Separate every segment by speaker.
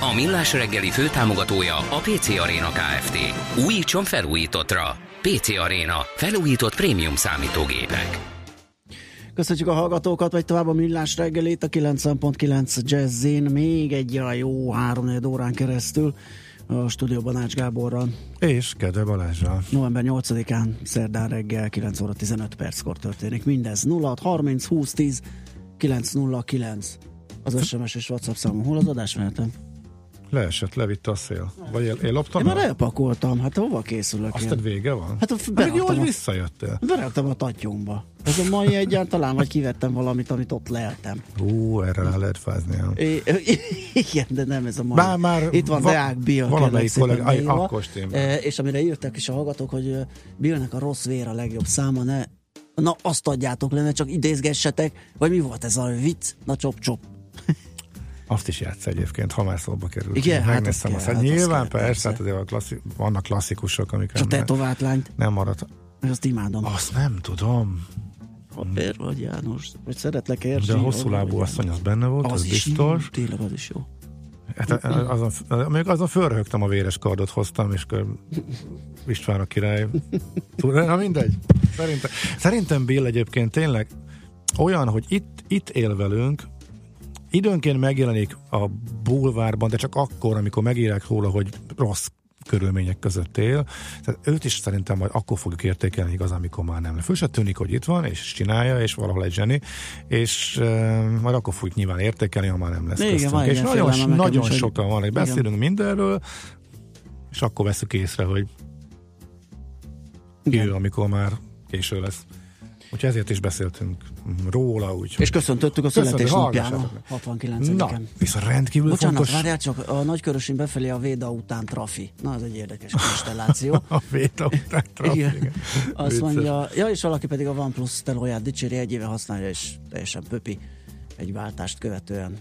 Speaker 1: A Millás reggeli főtámogatója a PC Arena Kft. Újítson felújítottra. PC Arena. Felújított prémium számítógépek.
Speaker 2: Köszönjük a hallgatókat, vagy tovább a millás reggelét a 90.9 Jazzin, még egy a jó 3 órán keresztül a stúdióban Ács Gáborral.
Speaker 3: És Kedve Balázsral.
Speaker 2: November 8-án, szerdán reggel 9 óra 15 perckor történik mindez. 06 30 20 10 909 az SMS és WhatsApp számom. Hol az adásmenetem?
Speaker 3: Leesett, levitte a szél. Vagy én, én loptam
Speaker 2: Én már elpakoltam, hát hova készülök
Speaker 3: Azt
Speaker 2: én?
Speaker 3: vége van?
Speaker 2: Hát a-
Speaker 3: Pedig jó, hogy
Speaker 2: a-
Speaker 3: visszajöttél.
Speaker 2: Beraktam a tatyomba. Ez a mai egyáltalán, vagy kivettem valamit, amit ott leeltem.
Speaker 3: Ú, erre rá lehet fázni.
Speaker 2: É, igen, de nem ez a mai.
Speaker 3: Bár már
Speaker 2: Itt van
Speaker 3: va-
Speaker 2: Deák Bill,
Speaker 3: valamelyik kollega- aj, akkor.
Speaker 2: E, és amire írtak is a hallgatók, hogy Billnek a rossz vér a legjobb száma, ne Na, azt adjátok le, ne csak idézgessetek, vagy mi volt ez a vicc? Na, csop-csop.
Speaker 3: Azt is játsz egyébként, ha már szóba került.
Speaker 2: Igen, hát
Speaker 3: Megnéztem
Speaker 2: azt kell,
Speaker 3: Hát
Speaker 2: hát azt
Speaker 3: nyilván
Speaker 2: kell,
Speaker 3: persze,
Speaker 2: persze.
Speaker 3: hát azért a klasszi- vannak klasszikusok, amik
Speaker 2: És a tetovált lányt,
Speaker 3: nem maradt.
Speaker 2: azt imádom.
Speaker 3: Azt nem tudom.
Speaker 2: Ér vagy János, vagy szeretlek Erzsi.
Speaker 3: De a hosszú lábú asszony az benne volt, az,
Speaker 2: Az is
Speaker 3: biztos.
Speaker 2: jó, tényleg az is jó.
Speaker 3: Hát, azon, még azon fölröhögtem a véres kardot hoztam, és kör István a király. Na mindegy. Szerintem, szerintem Bill egyébként tényleg olyan, hogy itt, itt él velünk, időnként megjelenik a bulvárban, de csak akkor, amikor megírják róla, hogy rossz körülmények között él. Tehát őt is szerintem majd akkor fogjuk értékelni igazán, amikor már nem. Föl se tűnik, hogy itt van, és csinálja, és valahol egy zseni, és uh, majd akkor fogjuk nyilván értékelni, ha már nem lesz
Speaker 2: Igen,
Speaker 3: köztünk. És nagyon, nagyon
Speaker 2: is,
Speaker 3: sokan van, hogy
Speaker 2: Igen.
Speaker 3: beszélünk mindenről, és akkor veszük észre, hogy
Speaker 2: Igen.
Speaker 3: jö, amikor már késő lesz. Úgyhogy ezért is beszéltünk róla, úgy.
Speaker 2: És köszöntöttük a születésnapján a
Speaker 3: hallgassatok.
Speaker 2: 69
Speaker 3: Na, viszont rendkívül
Speaker 2: Bocsánat,
Speaker 3: fontos
Speaker 2: várjál csak, a nagykörösén befelé a Véda után trafi. Na, ez egy érdekes konstelláció.
Speaker 3: a véta után trafik,
Speaker 2: Igen. Azt
Speaker 3: Vicces.
Speaker 2: mondja, ja, és valaki pedig a OnePlus telóját dicséri, egy éve használja, és teljesen pöpi egy váltást követően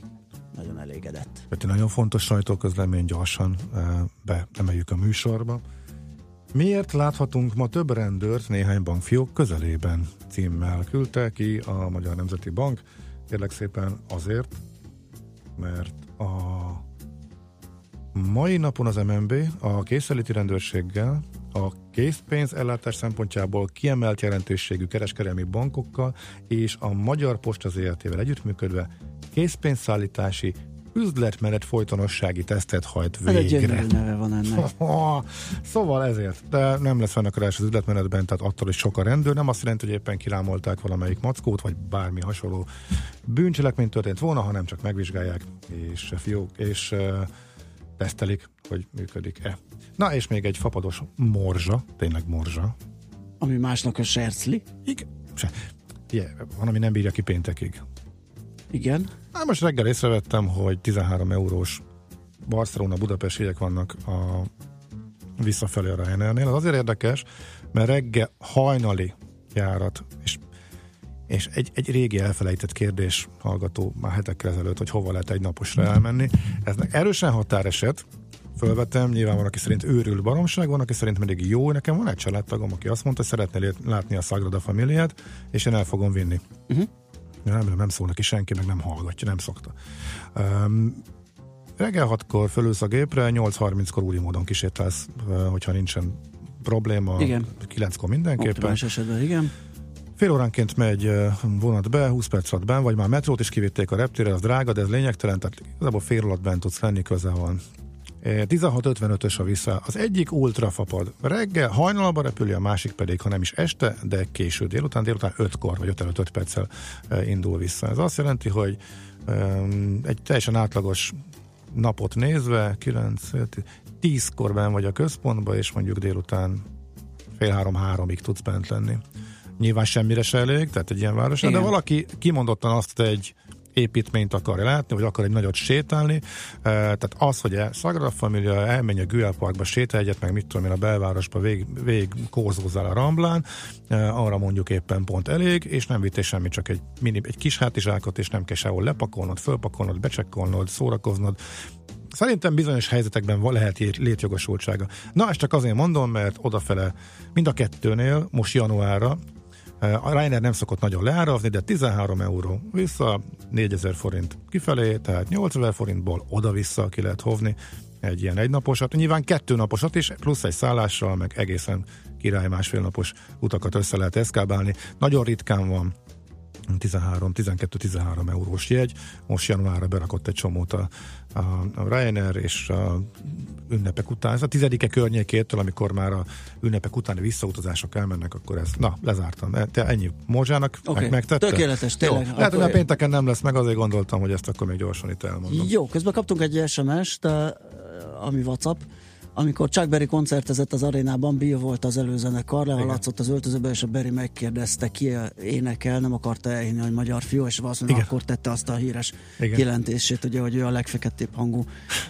Speaker 2: nagyon elégedett.
Speaker 3: Egy nagyon fontos sajtóközlemény gyorsan eh, beemeljük a műsorba. Miért láthatunk ma több rendőrt néhány bankfiók közelében? Címmel küldte ki a Magyar Nemzeti Bank. Kérlek szépen azért, mert a mai napon az MNB a készenléti rendőrséggel a készpénz ellátás szempontjából kiemelt jelentőségű kereskedelmi bankokkal és a Magyar Posta ZRT-vel együttműködve készpénzszállítási üzletmenet folytonossági tesztet hajt
Speaker 2: Ez egy
Speaker 3: végre.
Speaker 2: gyönyörű neve van ennek.
Speaker 3: Szóval ezért, de nem lesz fennakadás az üzletmenetben, tehát attól is sok a rendőr. Nem azt jelenti, hogy éppen kirámolták valamelyik mackót, vagy bármi hasonló bűncselekmény történt volna, hanem csak megvizsgálják, és fiók, és uh, tesztelik, hogy működik-e. Na, és még egy fapados morzsa, tényleg morzsa.
Speaker 2: Ami másnak a sercli.
Speaker 3: Igen. Se. Yeah, van, ami nem bírja ki péntekig.
Speaker 2: Igen.
Speaker 3: Na, most reggel észrevettem, hogy 13 eurós Barcelona-Budapest jegyek vannak a visszafelé a Ryanairnél. Az azért érdekes, mert reggel hajnali járat, és, és egy, egy régi elfelejtett kérdés hallgató már hetekkel ezelőtt, hogy hova lehet egy naposra elmenni. Ez erősen határeset, fölvetem, nyilván van, aki szerint őrül baromság, van, aki szerint pedig jó. Nekem van egy családtagom, aki azt mondta, hogy szeretné látni a Sagrada Familiát, és én el fogom vinni.
Speaker 2: Uh-huh.
Speaker 3: Nem, nem szól neki senki, meg nem hallgatja, nem szokta. Um, reggel 6-kor fölülsz a gépre, 8.30-kor úri módon kísértálsz, uh, hogyha nincsen probléma.
Speaker 2: Igen.
Speaker 3: 9-kor mindenképpen.
Speaker 2: Optimális esetben, igen.
Speaker 3: Fél óránként megy vonat be, 20 perc alatt benn, vagy már metrót is kivitték a reptére, az drága, de ez lényegtelen, tehát igazából fél alatt bent tudsz lenni, közel van. Eh, 16.55-ös a vissza. Az egyik ultrafapad reggel, hajnalban repüli, a másik pedig, ha nem is este, de késő délután, délután 5-kor, vagy 5 előtt 5 perccel eh, indul vissza. Ez azt jelenti, hogy um, egy teljesen átlagos napot nézve, 9, 10-kor ben vagy a központba, és mondjuk délután fél három-háromig tudsz bent lenni. Nyilván semmire se elég, tehát egy ilyen város, de valaki kimondottan azt egy
Speaker 4: építményt akar látni, vagy akar egy nagyot sétálni. Tehát az, hogy a Sagrada Familia elmenj a Güell Parkba, sétál egyet, meg mit tudom én a belvárosba vég, vég kózózzál a Ramblán, arra mondjuk éppen pont elég, és nem vittél semmi, csak egy, mini, egy kis hátizsákot, és nem kell sehol lepakolnod, fölpakolnod, becsekkolnod, szórakoznod. Szerintem bizonyos helyzetekben lehet létjogosultsága. Na, ezt csak azért mondom, mert odafele mind a kettőnél most januárra a Ryanair nem szokott nagyon leárazni, de 13 euró vissza, 4000 forint kifelé, tehát 8000 forintból oda-vissza ki lehet hovni egy ilyen egynaposat. Nyilván kettő naposat is, plusz egy szállással, meg egészen király másfél napos utakat össze lehet eszkábálni. Nagyon ritkán van 13, 12-13 eurós jegy. Most januárra berakott egy csomót a, a, a Ryanair, és a ünnepek után, a tizedike környékétől, amikor már a ünnepek utáni visszautazások elmennek, akkor ez, na, lezártam. Te ennyi Morzsának okay. meg, megtette?
Speaker 2: Tökéletes, tényleg.
Speaker 4: Jó. Lehet, hogy a pénteken nem lesz meg, azért gondoltam, hogy ezt akkor még gyorsan itt elmondom.
Speaker 2: Jó, közben kaptunk egy SMS-t, ami WhatsApp, amikor Chuck Berry koncertezett az arénában, Bill volt az előzenekar, lehaladszott az öltözőbe, és a Berry megkérdezte, ki énekel, nem akarta elhinni, hogy magyar fiú, és valószínűleg akkor tette azt a híres Igen. jelentését, ugye, hogy ő a legfeketebb hangú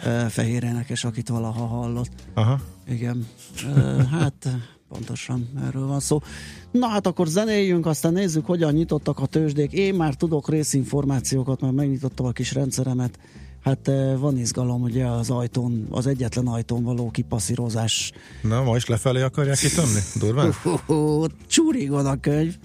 Speaker 2: uh, fehér énekes, akit valaha hallott.
Speaker 4: Aha.
Speaker 2: Igen. Uh, hát pontosan erről van szó. Na hát akkor zenéljünk, aztán nézzük, hogyan nyitottak a tőzsdék. Én már tudok részinformációkat, mert megnyitottam a kis rendszeremet hát eh, van izgalom ugye az ajtón, az egyetlen ajtón való kipasszírozás.
Speaker 4: Na, ma is lefelé akarják kitömni? Durván?
Speaker 2: Csúrigon a könyv.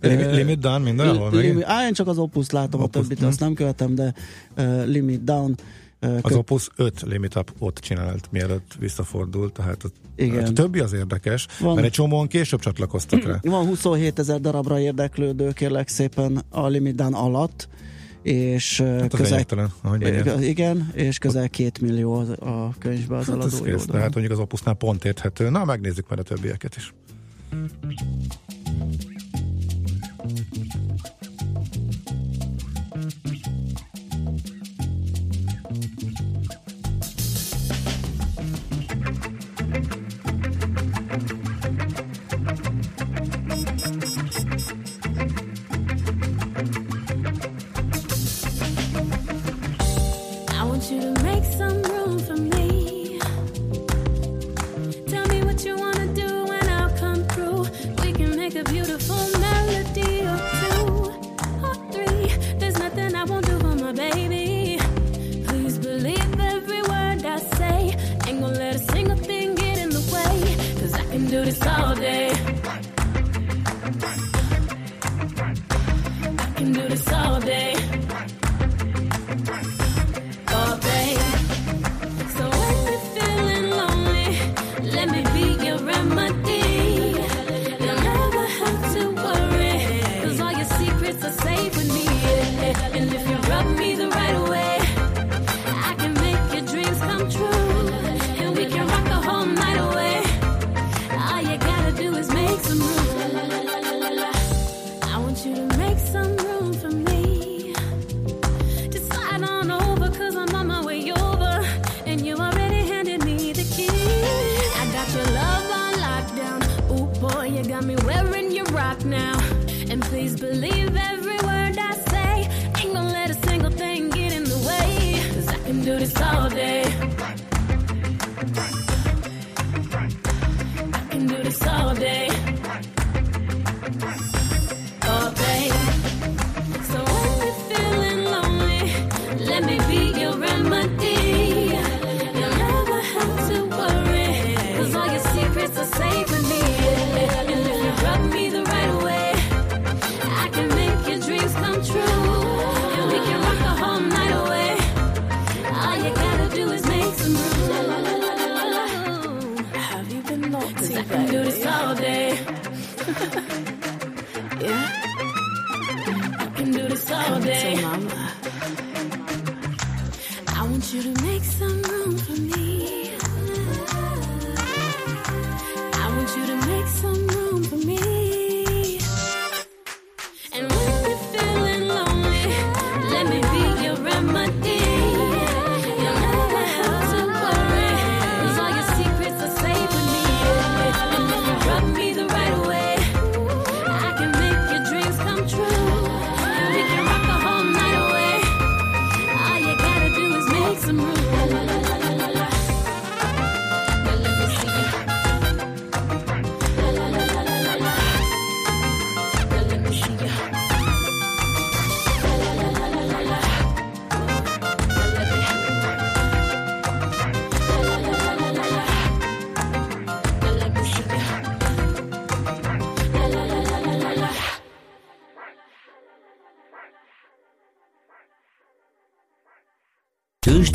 Speaker 4: Limit, uh, limit down mindenhol? Limit,
Speaker 2: á, én csak az opus látom, opus, a többit hm. azt nem követem, de uh, limit down.
Speaker 4: Uh, az Opus 5 Limit Up ott csinált, mielőtt visszafordult, tehát a, Igen. Hát a többi az érdekes, van, mert egy csomóan később csatlakoztak rá.
Speaker 2: Van 27 ezer darabra érdeklődő, kérlek szépen a Limit Down alatt, és hát közel, igen, és közel két millió a könyvbe az hát
Speaker 4: eladói kész, Tehát mondjuk az opusznál pont érthető. Na, megnézzük már a többieket is.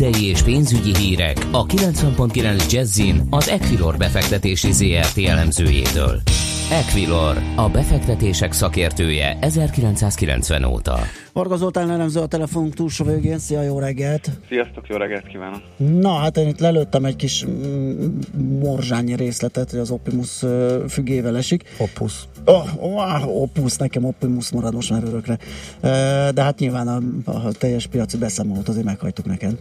Speaker 1: Tőzsdei és pénzügyi hírek a 90.9 Jazzin az Equilor befektetési ZRT elemzőjétől. Equilor, a befektetések szakértője 1990 óta.
Speaker 2: Varga Zoltán elemző a telefonunk túlsó végén. Szia, jó reggelt!
Speaker 5: Sziasztok, jó reggelt kívánok!
Speaker 2: Na, hát én itt lelőttem egy kis mm, morzsányi részletet, hogy az Optimus függével esik.
Speaker 3: Opus.
Speaker 2: Oh, oh, opus, nekem Optimus marad most már örökre. De hát nyilván a, a teljes piaci beszámolót azért meghajtuk neked.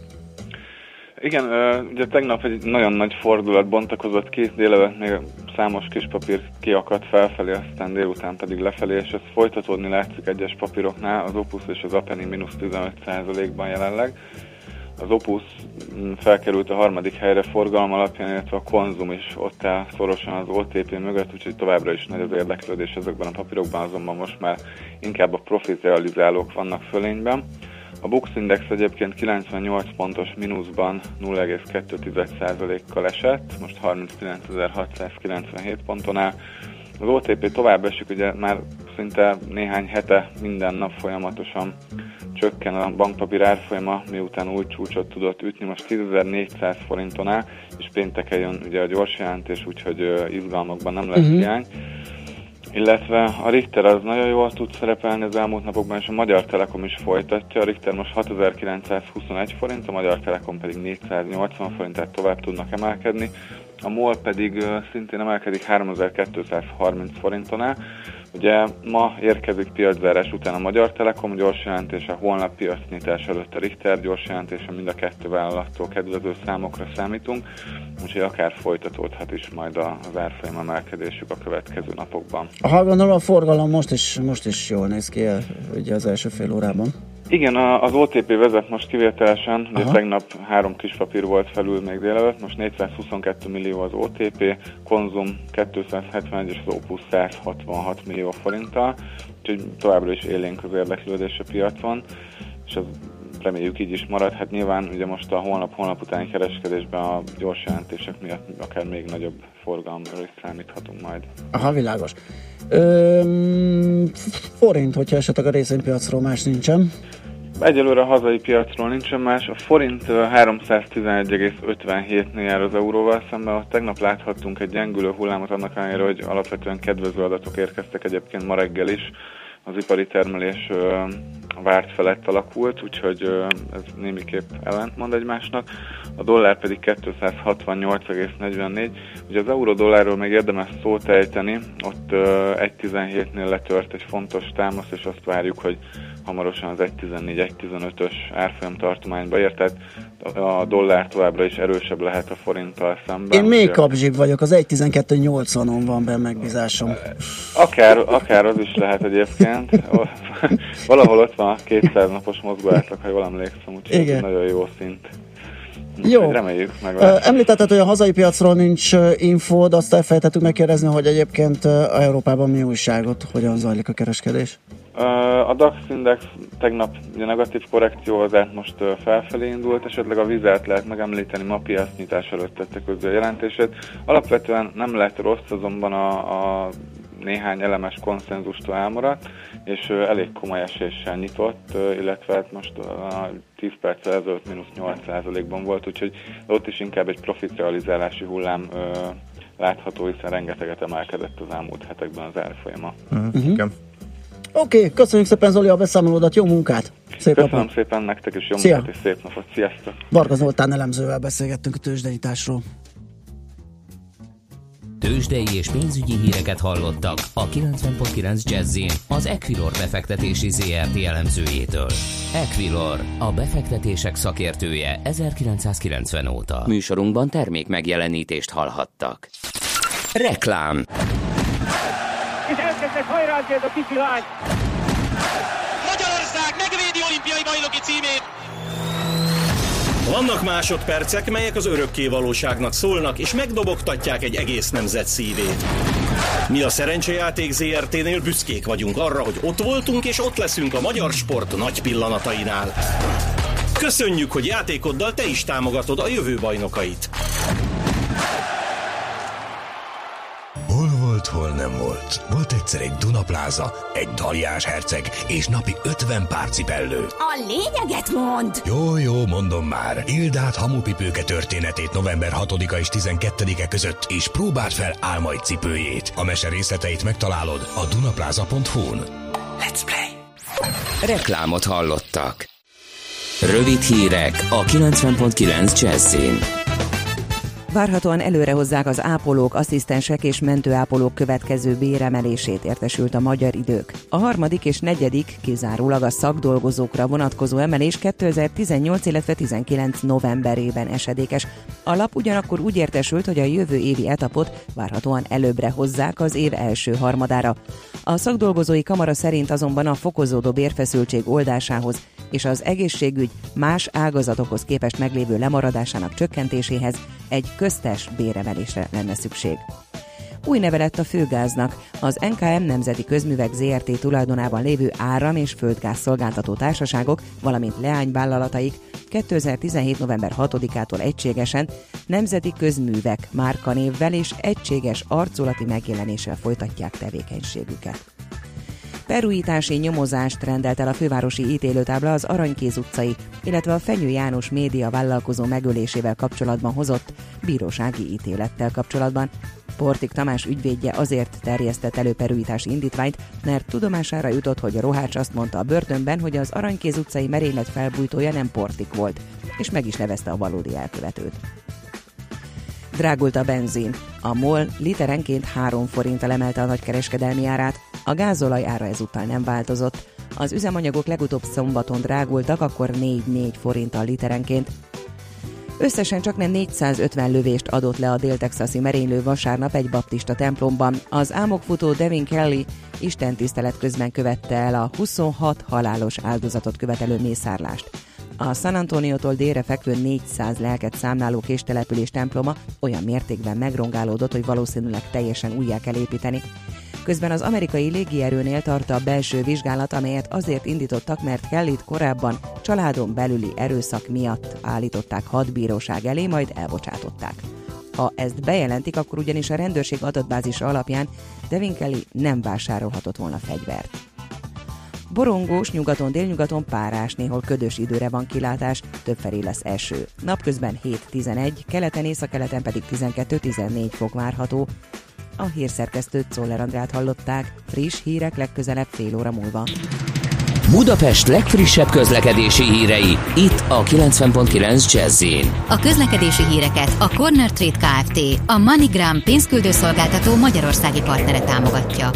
Speaker 5: Igen, ugye tegnap egy nagyon nagy fordulat bontakozott ki, délelőtt még számos kis papír kiakadt felfelé, aztán délután pedig lefelé, és ez folytatódni látszik egyes papíroknál, az Opus és az Apeni mínusz 15%-ban jelenleg. Az Opus mm, felkerült a harmadik helyre forgalom alapján, illetve a Konzum is ott áll szorosan az OTP mögött, úgyhogy továbbra is nagy az érdeklődés ezekben a papírokban, azonban most már inkább a profit realizálók vannak fölényben. A Bux Index egyébként 98 pontos mínuszban 0,2%-kal esett, most 39.697 ponton áll. Az OTP tovább esik, ugye már szinte néhány hete minden nap folyamatosan csökken a bankpapír árfolyama, miután új csúcsot tudott ütni, most 10.400 forinton áll, és pénteken jön ugye a gyors jelentés, úgyhogy izgalmakban nem lesz uh-huh. hiány illetve a Richter az nagyon jól tud szerepelni az elmúlt napokban, és a Magyar Telekom is folytatja. A Richter most 6921 forint, a Magyar Telekom pedig 480 forint, tehát tovább tudnak emelkedni. A MOL pedig szintén emelkedik 3230 forintonál. Ugye ma érkezik piaczárás után a Magyar Telekom gyors jelentése, holnap piacnyitás előtt a Richter gyors jelentése, mind a kettő vállalattól kedvező számokra számítunk, úgyhogy akár folytatódhat is majd az árfolyam emelkedésük a következő napokban.
Speaker 2: Ha gondolom a forgalom most is, most is jól néz ki ugye az első fél órában.
Speaker 5: Igen, az OTP vezet most kivételesen, Aha. tegnap három kis papír volt felül még délelőtt, most 422 millió az OTP, Konzum 271 és az Opus 166 millió forinttal, úgyhogy továbbra is élénk az érdeklődés a piacon, és az reméljük így is marad. Hát nyilván ugye most a holnap-holnap utáni kereskedésben a gyors jelentések miatt akár még nagyobb forgalomra is számíthatunk majd.
Speaker 2: Aha, világos. Forint, hogyha esetleg a részvénypiacról más nincsen.
Speaker 5: Egyelőre a hazai piacról nincsen más. A forint 311,57-nél jár az euróval szemben. Ott tegnap láthattunk egy gyengülő hullámot annak ellenére, hogy alapvetően kedvező adatok érkeztek egyébként ma reggel is. Az ipari termelés várt felett alakult, úgyhogy ez némiképp ellentmond egymásnak. A dollár pedig 268,44. Ugye az euró-dollárról még érdemes szót ejteni, ott 1.17-nél letört egy fontos támasz, és azt várjuk, hogy hamarosan az 1.14-1.15-ös árfolyam tartományba ért, tehát a dollár továbbra is erősebb lehet a forinttal szemben.
Speaker 2: Én még kapzsib vagyok, az 1.12.80-on van benne megbízásom.
Speaker 5: Akár, akár az is lehet egyébként. Valahol ott van a 200 napos mozgó átlag, ha jól emlékszem, úgyhogy Igen. nagyon jó szint.
Speaker 2: Jó.
Speaker 5: Reméljük meg.
Speaker 2: Említetted, hogy a hazai piacról nincs infód, azt elfejtettük megkérdezni, hogy egyébként Európában mi újságot, hogyan zajlik a kereskedés?
Speaker 5: A DAX index tegnap ugye negatív korrekció az most felfelé indult, esetleg a vizet lehet megemlíteni, ma piacnyitás előtt tette közé a jelentését. Alapvetően nem lett rossz, azonban a, a néhány elemes konszenzustól elmaradt, és elég komoly eséssel nyitott, illetve hát most a 10 perc ezelőtt mínusz 8%-ban volt, úgyhogy ott is inkább egy profit realizálási hullám látható, hiszen rengeteget emelkedett az elmúlt hetekben az árfolyama.
Speaker 2: Uh-huh. Oké, okay, köszönjük szépen Zoli a beszámolódat, jó munkát!
Speaker 5: Szép Köszönöm napot. szépen nektek is jó Szia. munkát és szép napot, sziasztok!
Speaker 2: Varga Zoltán elemzővel beszélgettünk a tőzsdenyításról.
Speaker 1: Tőzsdei és pénzügyi híreket hallottak a 90.9 jazz az Equilor befektetési ZRT elemzőjétől. Equilor, a befektetések szakértője 1990 óta. Műsorunkban termék megjelenítést hallhattak. Reklám
Speaker 6: és hajrálni ez a kicsi lány. Magyarország megvédi olimpiai bajnoki címét!
Speaker 7: Vannak másodpercek, melyek az örökké valóságnak szólnak, és megdobogtatják egy egész nemzet szívét. Mi a Szerencsejáték ZRT-nél büszkék vagyunk arra, hogy ott voltunk, és ott leszünk a magyar sport nagy pillanatainál. Köszönjük, hogy játékoddal te is támogatod a jövő bajnokait.
Speaker 8: Hol nem volt. Volt egyszer egy Dunapláza, egy Daliás herceg és napi 50 pár cipellő.
Speaker 9: A lényeget mond!
Speaker 8: Jó, jó, mondom már. Ildát hamupipőke történetét november 6-a és 12-e között, és próbáld fel álmaid cipőjét. A mese részleteit megtalálod a dunaplaza.hu-n.
Speaker 1: Let's play! Reklámot hallottak. Rövid hírek a 90.9 Jazzin.
Speaker 10: Várhatóan előre hozzák az ápolók, asszisztensek és mentőápolók következő béremelését értesült a magyar idők. A harmadik és negyedik kizárólag a szakdolgozókra vonatkozó emelés 2018, illetve 19 novemberében esedékes. A lap ugyanakkor úgy értesült, hogy a jövő évi etapot várhatóan előbbre hozzák az év első harmadára. A szakdolgozói kamara szerint azonban a fokozódó bérfeszültség oldásához és az egészségügy más ágazatokhoz képest meglévő lemaradásának csökkentéséhez egy köztes béremelésre lenne szükség. Új neve lett a főgáznak. Az NKM Nemzeti Közművek ZRT tulajdonában lévő áram- és földgáz szolgáltató társaságok, valamint leányvállalataik 2017. november 6-ától egységesen Nemzeti Közművek márkanévvel és egységes arculati megjelenéssel folytatják tevékenységüket. Perújítási nyomozást rendelt el a fővárosi ítélőtábla az Aranykéz utcai, illetve a Fenyő János média vállalkozó megölésével kapcsolatban hozott bírósági ítélettel kapcsolatban. Portik Tamás ügyvédje azért terjesztett elő perújítási indítványt, mert tudomására jutott, hogy a Rohács azt mondta a börtönben, hogy az Aranykéz utcai merénylet felbújtója nem Portik volt, és meg is nevezte a valódi elkövetőt. Drágult a benzin. A MOL literenként 3 forinttal emelte a nagykereskedelmi árát, a gázolaj ára ezúttal nem változott. Az üzemanyagok legutóbb szombaton drágultak, akkor 4-4 forinttal literenként. Összesen csak nem 450 lövést adott le a dél-texasi merénylő vasárnap egy baptista templomban. Az álmokfutó Devin Kelly Isten tisztelet közben követte el a 26 halálos áldozatot követelő mészárlást. A San Antoniótól délre fekvő 400 lelket számláló késtelepülés temploma olyan mértékben megrongálódott, hogy valószínűleg teljesen újjá kell építeni. Közben az amerikai légierőnél tart a belső vizsgálat, amelyet azért indítottak, mert Kellyt korábban családon belüli erőszak miatt állították hadbíróság elé, majd elbocsátották. Ha ezt bejelentik, akkor ugyanis a rendőrség adatbázisa alapján Devin Kelly nem vásárolhatott volna fegyvert. Borongós, nyugaton, délnyugaton párás, néhol ködös időre van kilátás, többfelé lesz eső. Napközben 7-11, keleten, északkeleten pedig 12-14 fok várható. A hírszerkesztőt Czoller Andrát hallották, friss hírek legközelebb fél óra múlva.
Speaker 1: Budapest legfrissebb közlekedési hírei, itt a 90.9 jazz
Speaker 9: A közlekedési híreket a Corner Trade Kft. a MoneyGram pénzküldőszolgáltató magyarországi partnere támogatja.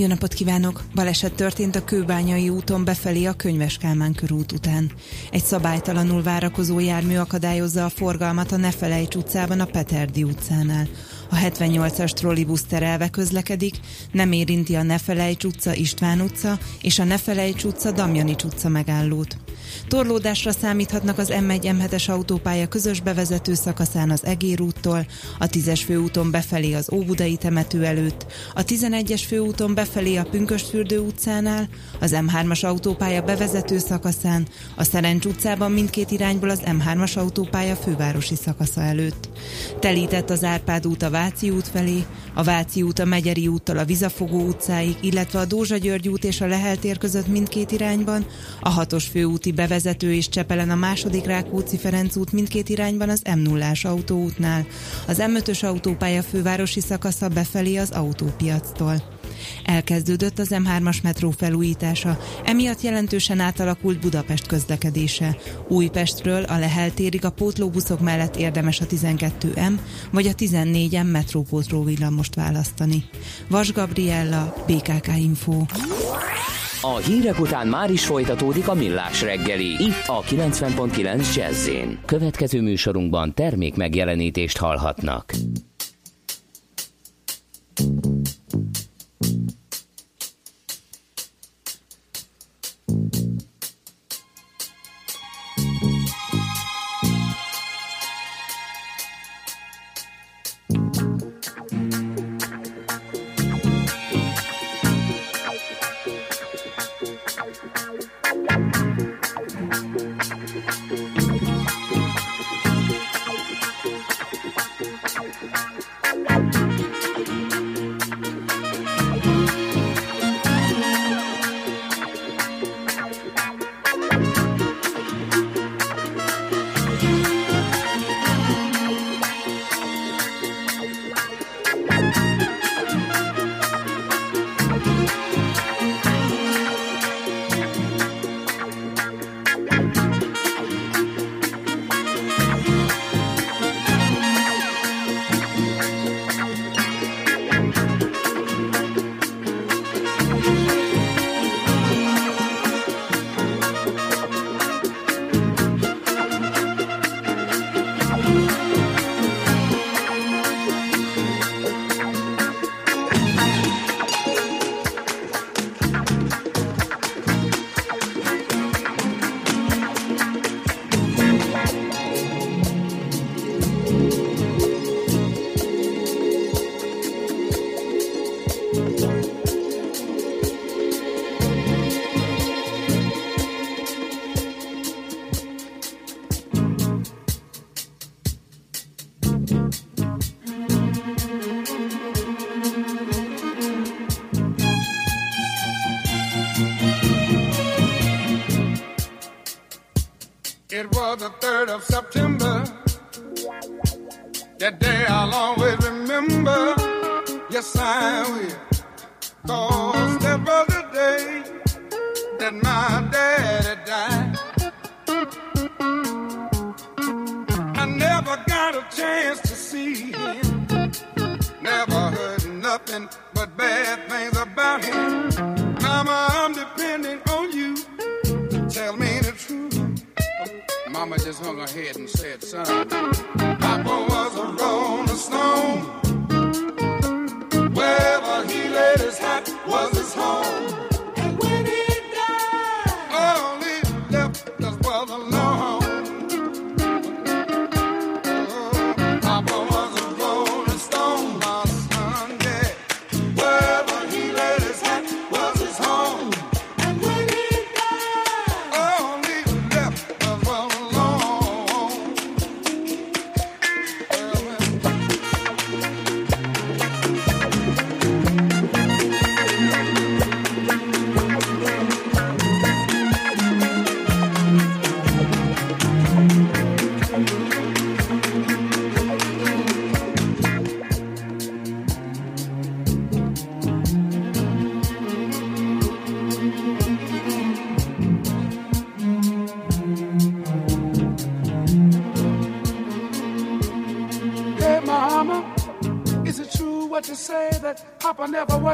Speaker 11: Jó napot kívánok! Baleset történt a Kőbányai úton befelé a Könyves Kálmán körút után. Egy szabálytalanul várakozó jármű akadályozza a forgalmat a Nefelejts utcában a Peterdi utcánál. A 78-as trollibusz terelve közlekedik, nem érinti a Nefelejts utca István utca és a Nefelejts utca Damjanics utca megállót. Torlódásra számíthatnak az M1-M7-es autópálya közös bevezető szakaszán az Egér úttól, a 10-es főúton befelé az Óbudai temető előtt, a 11-es főúton befelé a Pünkösfürdő utcánál, az M3-as autópálya bevezető szakaszán, a Szerencs utcában mindkét irányból az M3-as autópálya fővárosi szakasza előtt. Telített az Árpád út a Váci út felé, a Váci út a Megyeri úttól a Vizafogó utcáig, illetve a Dózsa György út és a Lehel tér között mindkét irányban, a hatos főúti bevezető és Csepelen a második Rákóczi Ferenc út mindkét irányban az m 0 autóútnál, az M5-ös autópálya fővárosi szakasza befelé az autópiactól. Elkezdődött az M3-as metró felújítása, emiatt jelentősen átalakult Budapest közlekedése. Újpestről a Lehel térig a pótlóbuszok mellett érdemes a 12M vagy a 14M metrópótló villamost választani. Vas Gabriella, BKK Info.
Speaker 1: A hírek után már is folytatódik a millás reggeli. Itt a 90.9 jazz Következő műsorunkban termék megjelenítést hallhatnak.
Speaker 12: of September. That day I'll always remember. Yes, I will.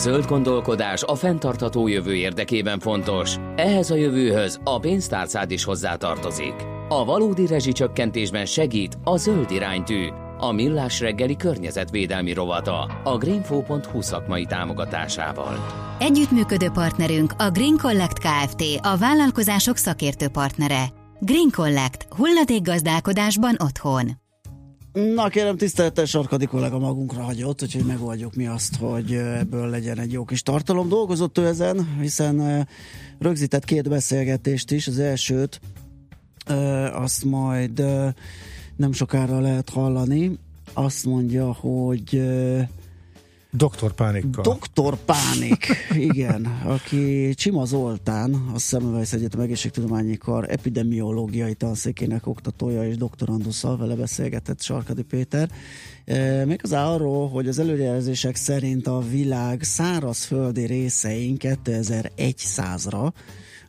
Speaker 1: zöld gondolkodás a fenntartható jövő érdekében fontos. Ehhez a jövőhöz a pénztárcád is hozzátartozik. A valódi rezsicsökkentésben segít a zöld iránytű, a Millás reggeli környezetvédelmi rovata a greenfo.hu szakmai támogatásával.
Speaker 9: Együttműködő partnerünk a Green Collect Kft. a vállalkozások szakértő partnere. Green Collect. Hulladékgazdálkodásban otthon.
Speaker 2: Na kérem, tisztelettel Sarkadi kollega magunkra hagyott, úgyhogy megoldjuk mi azt, hogy ebből legyen egy jó kis tartalom. Dolgozott ő ezen, hiszen rögzített két beszélgetést is. Az elsőt azt majd nem sokára lehet hallani. Azt mondja, hogy
Speaker 3: Doktor Pánikkal.
Speaker 2: Doktor Pánik, igen, aki Csima Zoltán, a Szemmelweis Egyetem Egészségtudományi Kar epidemiológiai tanszékének oktatója és doktorandusszal vele beszélgetett Sarkadi Péter. E, méghozzá arról, hogy az előrejelzések szerint a világ szárazföldi részein 2100-ra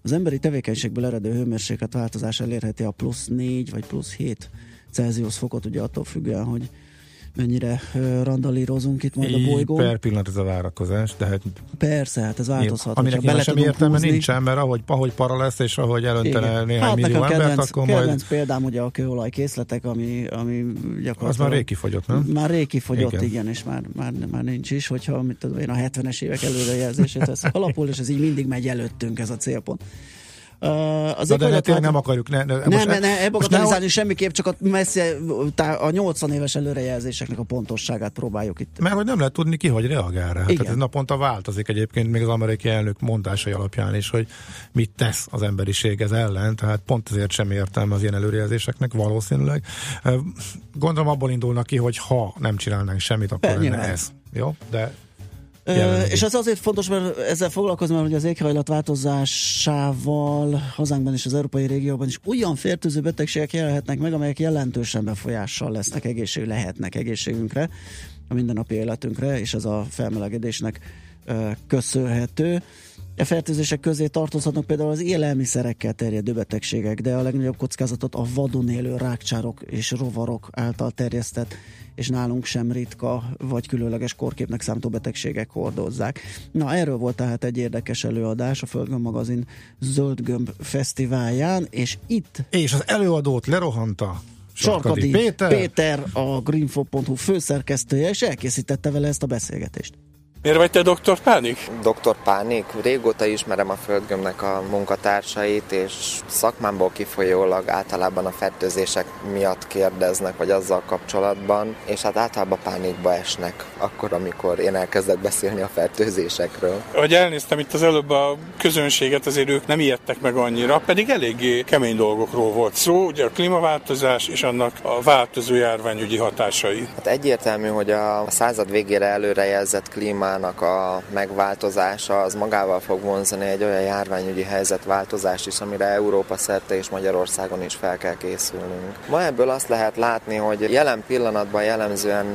Speaker 2: az emberi tevékenységből eredő hőmérséklet változás elérheti a plusz 4 vagy plusz 7 Celsius fokot, ugye attól függően, hogy mennyire randalírozunk itt majd a bolygón.
Speaker 3: Per pillanat ez a várakozás, de hát...
Speaker 2: Persze, hát ez változhat.
Speaker 3: Aminek bele sem értelme húzni. nincsen, mert ahogy, ahogy para lesz, és ahogy elöntene néhány hát millió embert,
Speaker 2: kedvenc,
Speaker 3: akkor
Speaker 2: kedvenc
Speaker 3: majd...
Speaker 2: példám ugye a kőolaj készletek, ami, ami gyakorlatilag...
Speaker 3: Az már rég kifogyott, nem?
Speaker 2: Már rég kifogyott, igen, igen és már, már, már nincs is, hogyha mit tudom én, a 70-es évek előrejelzését vesz alapul, és ez így mindig megy előttünk ez a célpont.
Speaker 3: Az Na de hát nem akarjuk. Ne, ne,
Speaker 2: nem, ne, ne, ebogatelizálni ne, semmiképp, csak a, messze, a 80 éves előrejelzéseknek a pontosságát próbáljuk itt.
Speaker 3: Mert hogy nem lehet tudni ki, hogy reagál rá. Hát tehát ez naponta változik egyébként még az amerikai elnök mondásai alapján is, hogy mit tesz az emberiség ez ellen, tehát pont ezért sem értelme az ilyen előrejelzéseknek valószínűleg. Gondolom abból indulnak ki, hogy ha nem csinálnánk semmit, akkor lenne ez. Jó? De
Speaker 2: Jelenleg. És az azért fontos, mert ezzel foglalkozom, mert hogy az éghajlat változásával hazánkban és az európai régióban is olyan fertőző betegségek jelenhetnek meg, amelyek jelentősen befolyással lesznek egészség, lehetnek egészségünkre, a mindennapi életünkre, és ez a felmelegedésnek köszönhető. A fertőzések közé tartozhatnak például az élelmiszerekkel terjedő betegségek, de a legnagyobb kockázatot a vadon élő rákcsárok és rovarok által terjesztett és nálunk sem ritka vagy különleges korképnek számító betegségek hordozzák. Na, erről volt tehát egy érdekes előadás a Földgömb magazin Zöldgömb fesztiválján, és itt...
Speaker 3: És az előadót lerohanta
Speaker 2: Sarkadi, Péter. Péter, a greenfo.hu főszerkesztője, és elkészítette vele ezt a beszélgetést.
Speaker 13: Miért vagy te Dr. Pánik?
Speaker 14: Dr. Pánik. Régóta ismerem a Földgömnek a munkatársait, és szakmámból kifolyólag általában a fertőzések miatt kérdeznek, vagy azzal kapcsolatban, és hát általában pánikba esnek, akkor, amikor én elkezdek beszélni a fertőzésekről.
Speaker 13: Ahogy elnéztem itt az előbb a közönséget, azért ők nem ijedtek meg annyira, pedig eléggé kemény dolgokról volt szó, ugye a klímaváltozás és annak a változó járványügyi hatásai.
Speaker 14: Hát egyértelmű, hogy a század végére előrejelzett klíma klímának a megváltozása az magával fog vonzani egy olyan járványügyi helyzetváltozást is, amire Európa szerte és Magyarországon is fel kell készülnünk. Ma ebből azt lehet látni, hogy jelen pillanatban jellemzően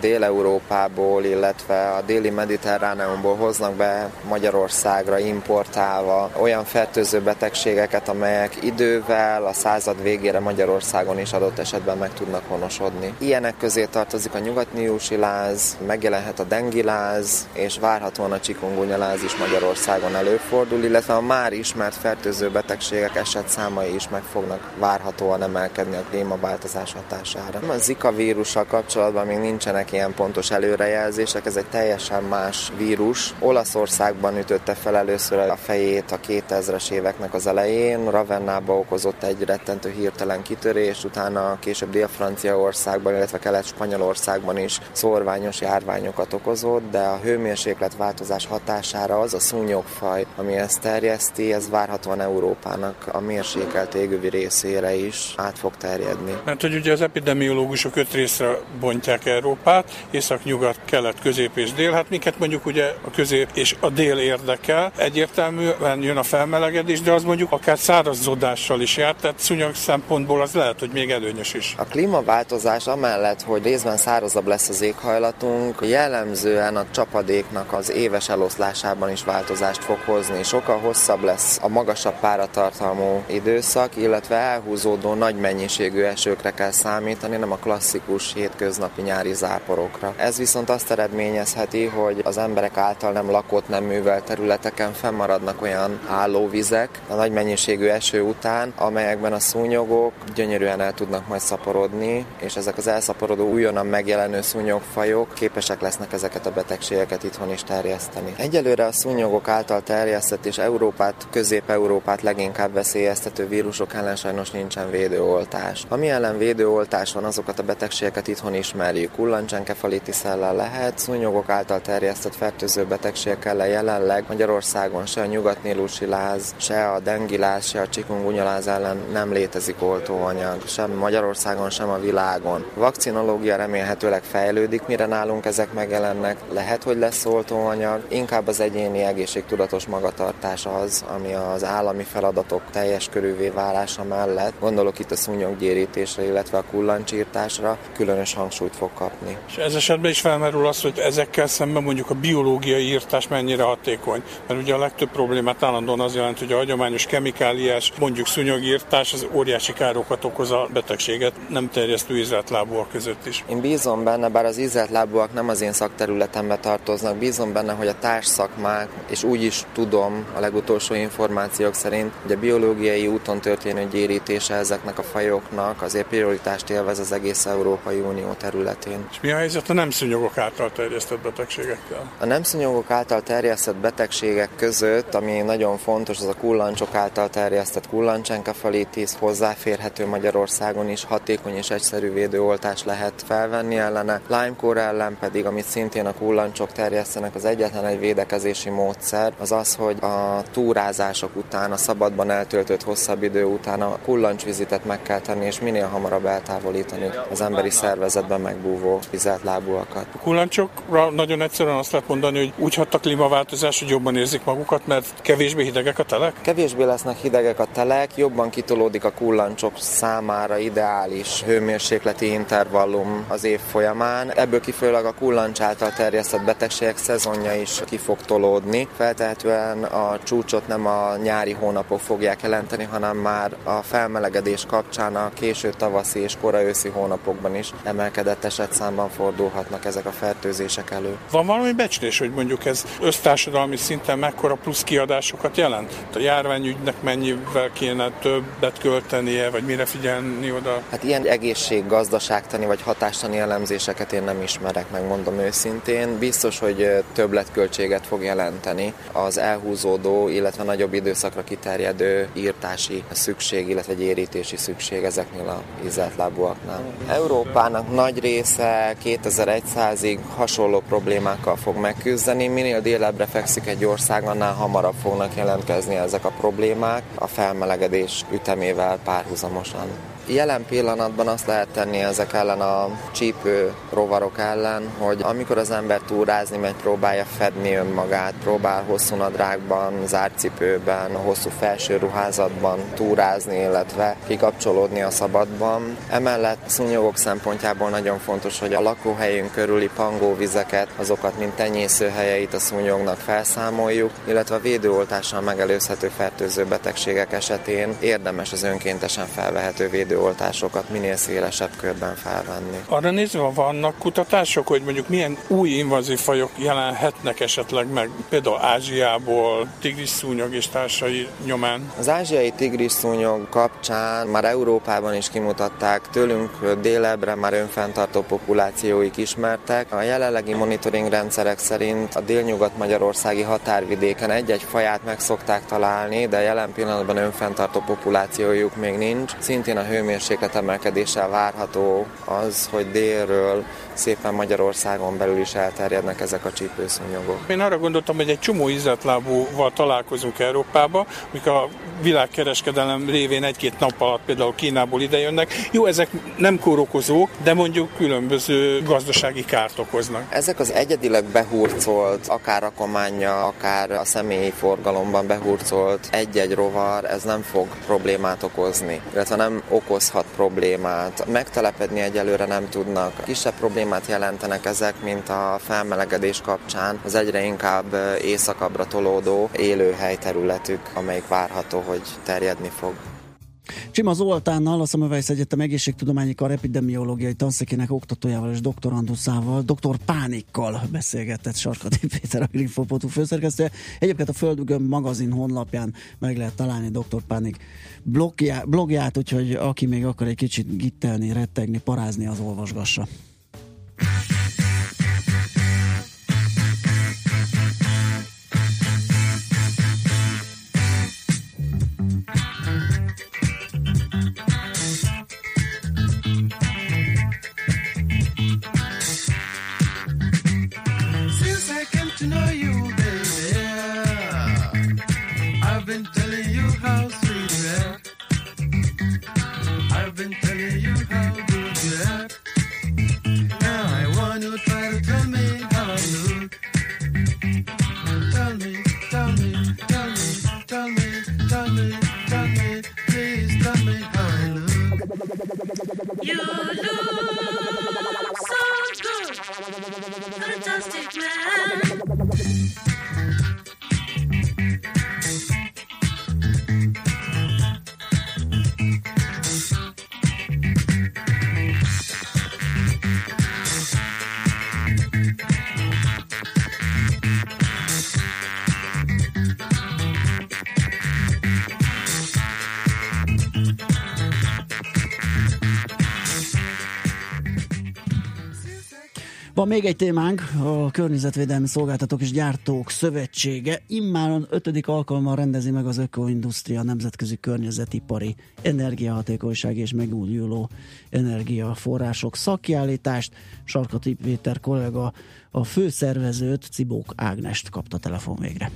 Speaker 14: Dél-Európából, illetve a déli mediterráneumból hoznak be Magyarországra importálva olyan fertőző betegségeket, amelyek idővel a század végére Magyarországon is adott esetben meg tudnak honosodni. Ilyenek közé tartozik a nyugatniusi láz, megjelenhet a dengiláz, és várhatóan a csikungunyaláz is Magyarországon előfordul, illetve a már ismert fertőző betegségek esetszámai is meg fognak várhatóan emelkedni a klímaváltozás hatására. A Zika vírussal kapcsolatban még nincsenek ilyen pontos előrejelzések, ez egy teljesen más vírus. Olaszországban ütötte fel először a fejét a 2000-es éveknek az elején, Ravennába okozott egy rettentő hirtelen kitörés, utána később Dél-Franciaországban, illetve Kelet-Spanyolországban is szorványos járványokat okozott, de a hő hőmérséklet változás hatására az a szúnyogfaj, ami ezt terjeszti, ez várhatóan Európának a mérsékelt égővi részére is át fog terjedni.
Speaker 13: Mert hogy ugye az epidemiológusok öt részre bontják Európát, észak, nyugat, kelet, közép és dél, hát minket mondjuk ugye a közép és a dél érdekel. Egyértelműen jön a felmelegedés, de az mondjuk akár szárazzodással is jár, tehát szúnyog szempontból az lehet, hogy még előnyös is.
Speaker 14: A klímaváltozás amellett, hogy részben szárazabb lesz az éghajlatunk, jellemzően a csapad hulladéknak az éves eloszlásában is változást fog hozni. Sokkal hosszabb lesz a magasabb páratartalmú időszak, illetve elhúzódó nagy mennyiségű esőkre kell számítani, nem a klasszikus hétköznapi nyári záporokra. Ez viszont azt eredményezheti, hogy az emberek által nem lakott, nem művelt területeken fennmaradnak olyan állóvizek a nagy mennyiségű eső után, amelyekben a szúnyogok gyönyörűen el tudnak majd szaporodni, és ezek az elszaporodó újonnan megjelenő szúnyogfajok képesek lesznek ezeket a betegségeket itthon is terjeszteni. Egyelőre a szúnyogok által terjesztett és Európát, Közép-Európát leginkább veszélyeztető vírusok ellen sajnos nincsen védőoltás. Ami ellen védőoltás van, azokat a betegségeket itthon ismerjük. Kullancsenkefalitis ellen lehet, szúnyogok által terjesztett fertőző betegségek ellen jelenleg Magyarországon se a nyugatnélusi láz, se a dengiláz, se a csikungunyaláz ellen nem létezik oltóanyag, sem Magyarországon, sem a világon. Vakcinológia remélhetőleg fejlődik, mire nálunk ezek megjelennek. Lehet, hogy lesz oltóanyag, inkább az egyéni egészségtudatos magatartás az, ami az állami feladatok teljes körűvé válása mellett, gondolok itt a szúnyoggyérítésre, illetve a kullancsírtásra, különös hangsúlyt fog kapni.
Speaker 13: És ez esetben is felmerül az, hogy ezekkel szemben mondjuk a biológiai írtás mennyire hatékony. Mert ugye a legtöbb problémát állandóan az jelent, hogy a hagyományos kemikáliás, mondjuk szúnyogírtás az óriási károkat okoz a betegséget, nem terjesztő ízletlábúak között is.
Speaker 14: Én bízom benne, bár az ízletlábúak nem az én szakterületembe tartoznak, bízom benne, hogy a társszakmák, és úgy is tudom a legutolsó információk szerint, hogy a biológiai úton történő gyérítése ezeknek a fajoknak azért prioritást élvez az egész Európai Unió területén.
Speaker 13: És mi a helyzet a nem szúnyogok által terjesztett betegségekkel?
Speaker 14: A nem szúnyogok által terjesztett betegségek között, ami nagyon fontos, az a kullancsok által terjesztett kullancsenkefalitis, hozzáférhető Magyarországon is, hatékony és egyszerű védőoltás lehet felvenni ellene. Lyme ellen pedig, amit szintén a kullancsok terjesztenek, az egyetlen egy védekezési módszer, az az, hogy a túrázások után, a szabadban eltöltött hosszabb idő után a kullancsvizitet meg kell tenni, és minél hamarabb eltávolítani az emberi szervezetben megbúvó vizelt lábúakat.
Speaker 13: A kullancsokra nagyon egyszerűen azt lehet mondani, hogy úgy hat a klímaváltozás, hogy jobban érzik magukat, mert kevésbé hidegek a telek?
Speaker 14: Kevésbé lesznek hidegek a telek, jobban kitolódik a kullancsok számára ideális hőmérsékleti intervallum az év folyamán. Ebből kifolyólag a kullancs által terjesztett betegségek szezonja is ki fog tolódni. Feltehetően a csúcsot nem a nyári hónapok fogják jelenteni, hanem már a felmelegedés kapcsán a késő tavaszi és kora őszi hónapokban is emelkedett esetszámban fordulhatnak ezek a fertőzések elő.
Speaker 13: Van valami becslés, hogy mondjuk ez össztársadalmi szinten mekkora plusz kiadásokat jelent? A járványügynek mennyivel kéne többet költenie, vagy mire figyelni oda?
Speaker 14: Hát ilyen egészséggazdaságtani vagy hatástani elemzéseket én nem ismerek, megmondom őszintén. Biztos, hogy többletköltséget fog jelenteni az elhúzódó, illetve nagyobb időszakra kiterjedő írtási szükség, illetve egy érítési szükség ezeknél a ízeltlábúaknál. Európának nagy része 2100-ig hasonló problémákkal fog megküzdeni, minél délebbre fekszik egy ország, annál hamarabb fognak jelentkezni ezek a problémák a felmelegedés ütemével párhuzamosan. Jelen pillanatban azt lehet tenni ezek ellen a csípő rovarok ellen, hogy amikor az ember túrázni megy, próbálja fedni önmagát, próbál hosszú nadrágban, zárt cipőben, hosszú felső ruházatban túrázni, illetve kikapcsolódni a szabadban. Emellett szúnyogok szempontjából nagyon fontos, hogy a lakóhelyünk körüli pangóvizeket, azokat mint tenyészőhelyeit a szúnyognak felszámoljuk, illetve a védőoltással megelőzhető fertőző betegségek esetén érdemes az önkéntesen felvehető védő védőoltásokat minél szélesebb körben felvenni.
Speaker 13: Arra nézve vannak kutatások, hogy mondjuk milyen új invazív fajok jelenhetnek esetleg meg, például Ázsiából, tigrisszúnyog és társai nyomán?
Speaker 14: Az ázsiai tigrisszúnyog kapcsán már Európában is kimutatták, tőlünk délebre már önfenntartó populációik ismertek. A jelenlegi monitoring rendszerek szerint a délnyugat-magyarországi határvidéken egy-egy faját meg szokták találni, de jelen pillanatban önfenntartó populációjuk még nincs. Szintén a hő hőmérséklet emelkedéssel várható az, hogy délről szépen Magyarországon belül is elterjednek ezek a csípőszúnyogok.
Speaker 13: Én arra gondoltam, hogy egy csomó ízetlábúval találkozunk Európába, mik a világkereskedelem révén egy-két nap alatt például Kínából idejönnek. Jó, ezek nem kórokozók, de mondjuk különböző gazdasági kárt okoznak.
Speaker 14: Ezek az egyedileg behurcolt, akár rakománya, akár a személyi forgalomban behurcolt egy-egy rovar, ez nem fog problémát okozni, illetve nem okoz okozhat problémát. Megtelepedni egyelőre nem tudnak. Kisebb problémát jelentenek ezek, mint a felmelegedés kapcsán az egyre inkább északabbra tolódó élőhelyterületük, amelyik várható, hogy terjedni fog.
Speaker 2: Csima Zoltánnal, a Szemövejsz Egyetem egészségtudományi kar epidemiológiai tanszékének oktatójával és doktoranduszával, doktor Pánikkal beszélgetett Sarkadi Péter, a Greenfo.hu főszerkesztője. Egyébként a Földgöm magazin honlapján meg lehet találni doktor Pánik blogját, blogját, úgyhogy aki még akar egy kicsit gittelni, rettegni, parázni, az olvasgassa.
Speaker 12: You look
Speaker 15: so good, fantastic man.
Speaker 2: Van még egy témánk, a Környezetvédelmi Szolgáltatók és Gyártók Szövetsége immáron ötödik alkalommal rendezi meg az Ökoindustria Nemzetközi Környezetipari Energiahatékonyság és megújuló energiaforrások szakkiállítást. Sarkati Péter kollega a főszervezőt, Cibók Ágnest kapta telefon végre.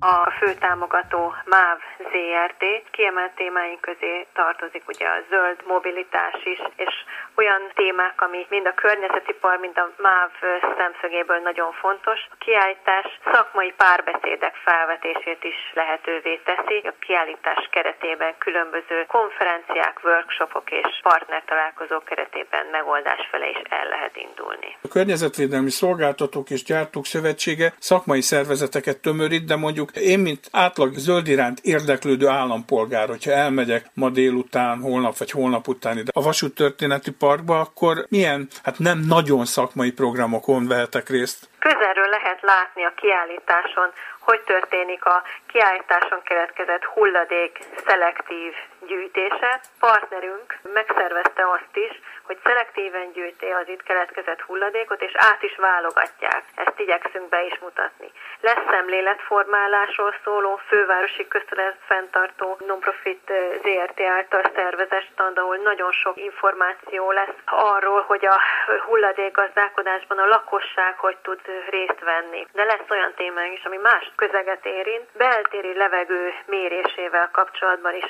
Speaker 16: A fő támogató MÁV ZRT kiemelt témáink közé tartozik ugye a zöld mobilitás is, és olyan témák, ami mind a környezetipar, mind a MÁV szemszögéből nagyon fontos. A kiállítás szakmai párbeszédek felvetését is lehetővé teszi. A kiállítás keretében különböző konferenciák, workshopok és partnertalálkozók keretében megoldás fele is el lehet indulni.
Speaker 13: A Környezetvédelmi Szolgáltatók és Gyártók Szövetsége szakmai szervezeteket tömörít, de mondjuk én, mint átlag zöld iránt érdeklődő állampolgár, hogyha elmegyek ma délután, holnap vagy holnap után ide a vasúttörténeti parkba, akkor milyen, hát nem nagyon szakmai programokon vehetek részt?
Speaker 16: Közelről lehet látni a kiállításon, hogy történik a kiállításon keletkezett hulladék szelektív gyűjtése. Partnerünk megszervezte azt is, hogy szelektíven gyűjti az itt keletkezett hulladékot, és át is válogatják. Ezt igyekszünk be is mutatni. Lesz szemléletformálásról szóló fővárosi köztelet fenntartó non-profit ZRT által szervezett stand, ahol nagyon sok információ lesz arról, hogy a hulladékgazdálkodásban a lakosság hogy tud részt venni. De lesz olyan témánk is, ami más közeget érint. Beltéri levegő mérésével kapcsolatban is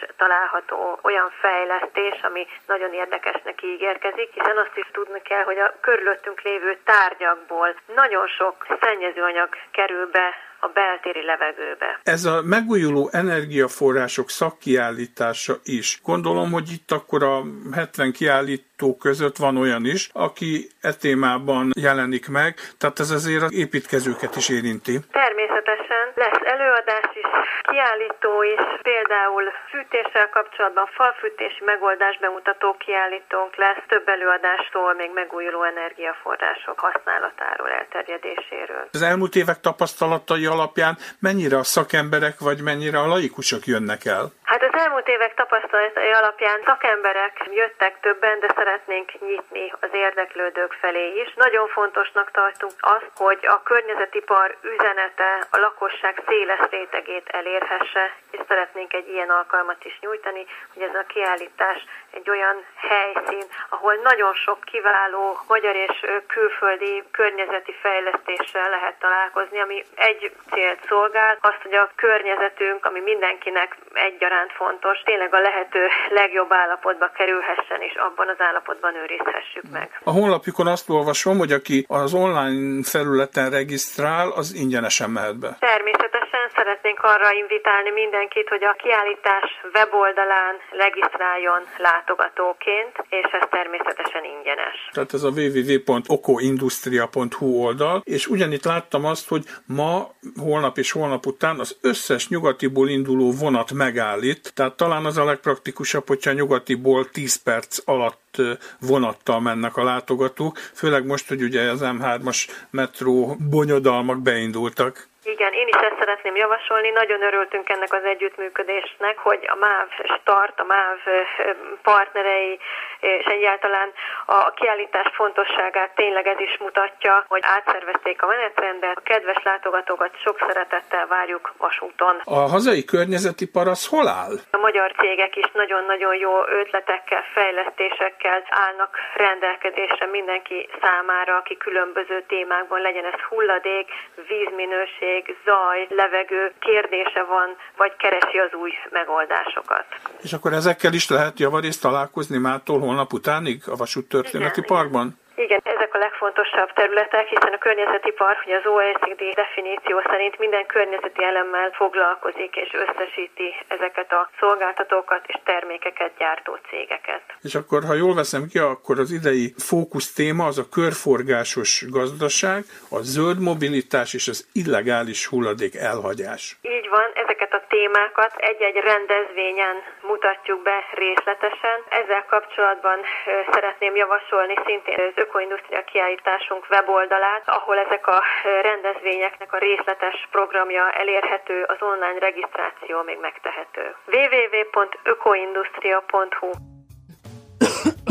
Speaker 16: található olyan fejlesztés, ami nagyon érdekesnek ígérkezik, hiszen azt is tudni kell, hogy a körülöttünk lévő tárgyakból nagyon sok szennyezőanyag kerül be a beltéri levegőbe.
Speaker 13: Ez a megújuló energiaforrások szakkiállítása is. Gondolom, hogy itt akkor a 70 kiállító között van olyan is, aki e témában jelenik meg, tehát ez azért az építkezőket is érinti.
Speaker 16: Természetesen lesz előadás kiállító is, például fűtéssel kapcsolatban falfűtési megoldás bemutató kiállítónk lesz, több előadástól még megújuló energiaforrások használatáról, elterjedéséről.
Speaker 13: Az elmúlt évek tapasztalatai alapján mennyire a szakemberek, vagy mennyire a laikusok jönnek el?
Speaker 16: Az elmúlt évek tapasztalatai alapján szakemberek jöttek többen, de szeretnénk nyitni az érdeklődők felé is. Nagyon fontosnak tartunk azt, hogy a környezetipar üzenete a lakosság széles rétegét elérhesse, és szeretnénk egy ilyen alkalmat is nyújtani, hogy ez a kiállítás egy olyan helyszín, ahol nagyon sok kiváló magyar és külföldi környezeti fejlesztéssel lehet találkozni, ami egy célt szolgál, azt, hogy a környezetünk, ami mindenkinek egyaránt fontos, tényleg a lehető legjobb állapotba kerülhessen, és abban az állapotban őrizhessük meg.
Speaker 13: A honlapjukon azt olvasom, hogy aki az online felületen regisztrál, az ingyenesen mehet be.
Speaker 16: Természetesen szeretnénk arra invitálni mindenkit, hogy a kiállítás weboldalán regisztráljon látogatóként, és ez természetesen ingyenes.
Speaker 13: Tehát ez a www.okoindustria.hu oldal, és ugyanitt láttam azt, hogy ma, holnap és holnap után az összes nyugatiból induló vonat megállít, tehát talán az a legpraktikusabb, hogyha nyugatiból 10 perc alatt vonattal mennek a látogatók, főleg most, hogy ugye az M3-as metró bonyodalmak beindultak.
Speaker 16: Igen, én is ezt szeretném javasolni. Nagyon örültünk ennek az együttműködésnek, hogy a MÁV Start, a MÁV partnerei és egyáltalán a kiállítás fontosságát tényleg ez is mutatja, hogy átszervezték a menetrendet. A kedves látogatókat sok szeretettel várjuk vasúton.
Speaker 13: A hazai környezetipar az hol áll?
Speaker 16: A magyar cégek is nagyon-nagyon jó ötletekkel, fejlesztésekkel állnak rendelkezésre mindenki számára, aki különböző témákban legyen ez hulladék, vízminőség, zaj, levegő kérdése van, vagy keresi az új megoldásokat.
Speaker 13: És akkor ezekkel is lehet javarészt találkozni mától holnap utánig a Vasút Történeti
Speaker 16: Igen,
Speaker 13: Parkban?
Speaker 16: Igen, ezek a legfontosabb területek, hiszen a környezeti park, hogy az OECD definíció szerint minden környezeti elemmel foglalkozik és összesíti ezeket a szolgáltatókat és termékeket gyártó cégeket.
Speaker 13: És akkor, ha jól veszem ki, akkor az idei fókusz téma az a körforgásos gazdaság, a zöld mobilitás és az illegális hulladék elhagyás.
Speaker 16: Így van, ezeket a témákat egy-egy rendezvényen mutatjuk be részletesen. Ezzel kapcsolatban szeretném javasolni szintén az Ökoindustria kiállításunk weboldalát, ahol ezek a rendezvényeknek a részletes programja elérhető, az online regisztráció még megtehető. www.ökoindustria.hu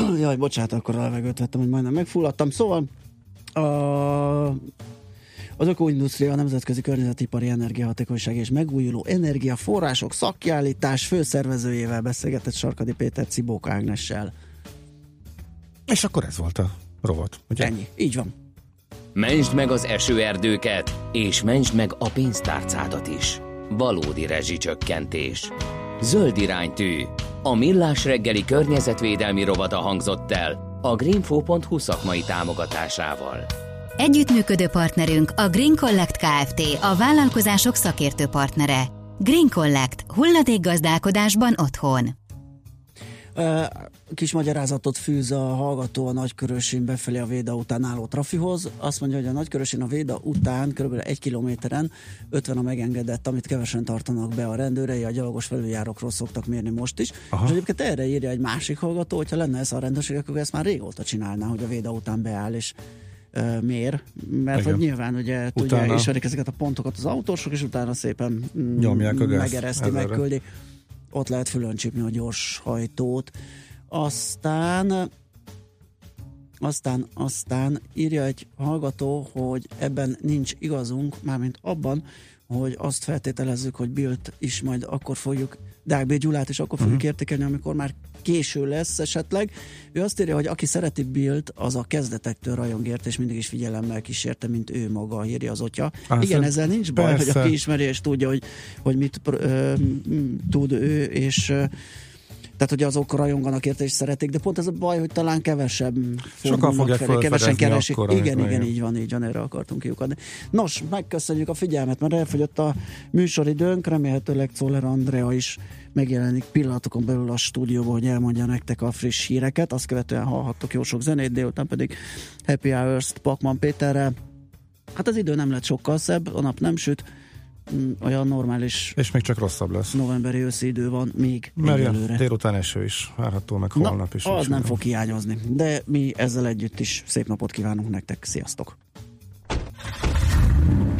Speaker 2: Jaj, bocsánat, akkor a levegőt vettem, hogy majdnem megfulladtam. Szóval a, az ökoindustria a Nemzetközi Környezetipari Energiahatékonyság és Megújuló Energiaforrások szakkiállítás főszervezőjével beszélgetett Sarkadi Péter Cibók Ágnessel.
Speaker 3: És akkor ez volt a rovat, ugye?
Speaker 2: Ennyi, így van.
Speaker 1: Mentsd meg az esőerdőket, és mentsd meg a pénztárcádat is. Valódi rezsicsökkentés. Zöld iránytű. A Millás reggeli környezetvédelmi rovata hangzott el a greenfo.hu szakmai támogatásával.
Speaker 9: Együttműködő partnerünk a Green Collect Kft. a vállalkozások szakértő partnere. Green Collect. Hulladékgazdálkodásban otthon.
Speaker 2: Kis magyarázatot fűz a hallgató a nagykörösén befelé a Véda után álló trafihoz. Azt mondja, hogy a nagykörösén a Véda után kb. egy kilométeren 50 a megengedett, amit kevesen tartanak be a rendőrei, a gyalogos felüljárókról szoktak mérni most is. Aha. És egyébként erre írja egy másik hallgató, hogyha lenne ez a rendőrség, akkor ezt már régóta csinálná, hogy a Véda után beáll és mér, mert
Speaker 3: Igen.
Speaker 2: hogy nyilván ugye tudja,
Speaker 3: Utána-
Speaker 2: ismerik ezeket a pontokat az autósok, és utána szépen mm,
Speaker 3: Nyomják a
Speaker 2: megereszti, megküldi. Ott lehet fölöncsípni a gyors hajtót. Aztán aztán, aztán írja egy hallgató, hogy ebben nincs igazunk, mármint abban, hogy azt feltételezzük, hogy Bilt is majd akkor fogjuk, B. Gyulát is akkor fogjuk
Speaker 3: Mhm.
Speaker 2: értékelni, amikor már késő lesz esetleg. Ő azt írja, hogy aki szereti Bilt, az a kezdetektől rajongért, és mindig is figyelemmel kísérte, mint ő maga, írja az otya.
Speaker 3: Á,
Speaker 2: Igen,
Speaker 3: ez-
Speaker 2: ezzel nincs baj, hogy
Speaker 3: persze.
Speaker 2: aki ismeri és tudja, hogy, hogy mit ö, tud ő, és ö, tehát, hogy azok rajonganak érte és szeretik, de pont ez a baj, hogy talán kevesebb fordulnak
Speaker 3: fogják
Speaker 2: felé, kevesen keresik.
Speaker 3: akkor,
Speaker 2: igen, igen. így van, így van, erre akartunk kiukadni. Nos, megköszönjük a figyelmet, mert elfogyott a műsoridőnk, remélhetőleg Czoller Andrea is megjelenik pillanatokon belül a stúdióban, hogy elmondja nektek a friss híreket, azt követően hallhattok jó sok zenét, délután pedig Happy Hours-t Pakman Péterrel. Hát az idő nem lett sokkal szebb, a nap nem süt, mm, olyan normális
Speaker 3: És még csak rosszabb lesz.
Speaker 2: novemberi őszi idő van még
Speaker 3: Mert délután eső is, várható meg holnap is.
Speaker 2: Az nem fog hiányozni, de mi ezzel együtt is szép napot kívánunk nektek. Sziasztok!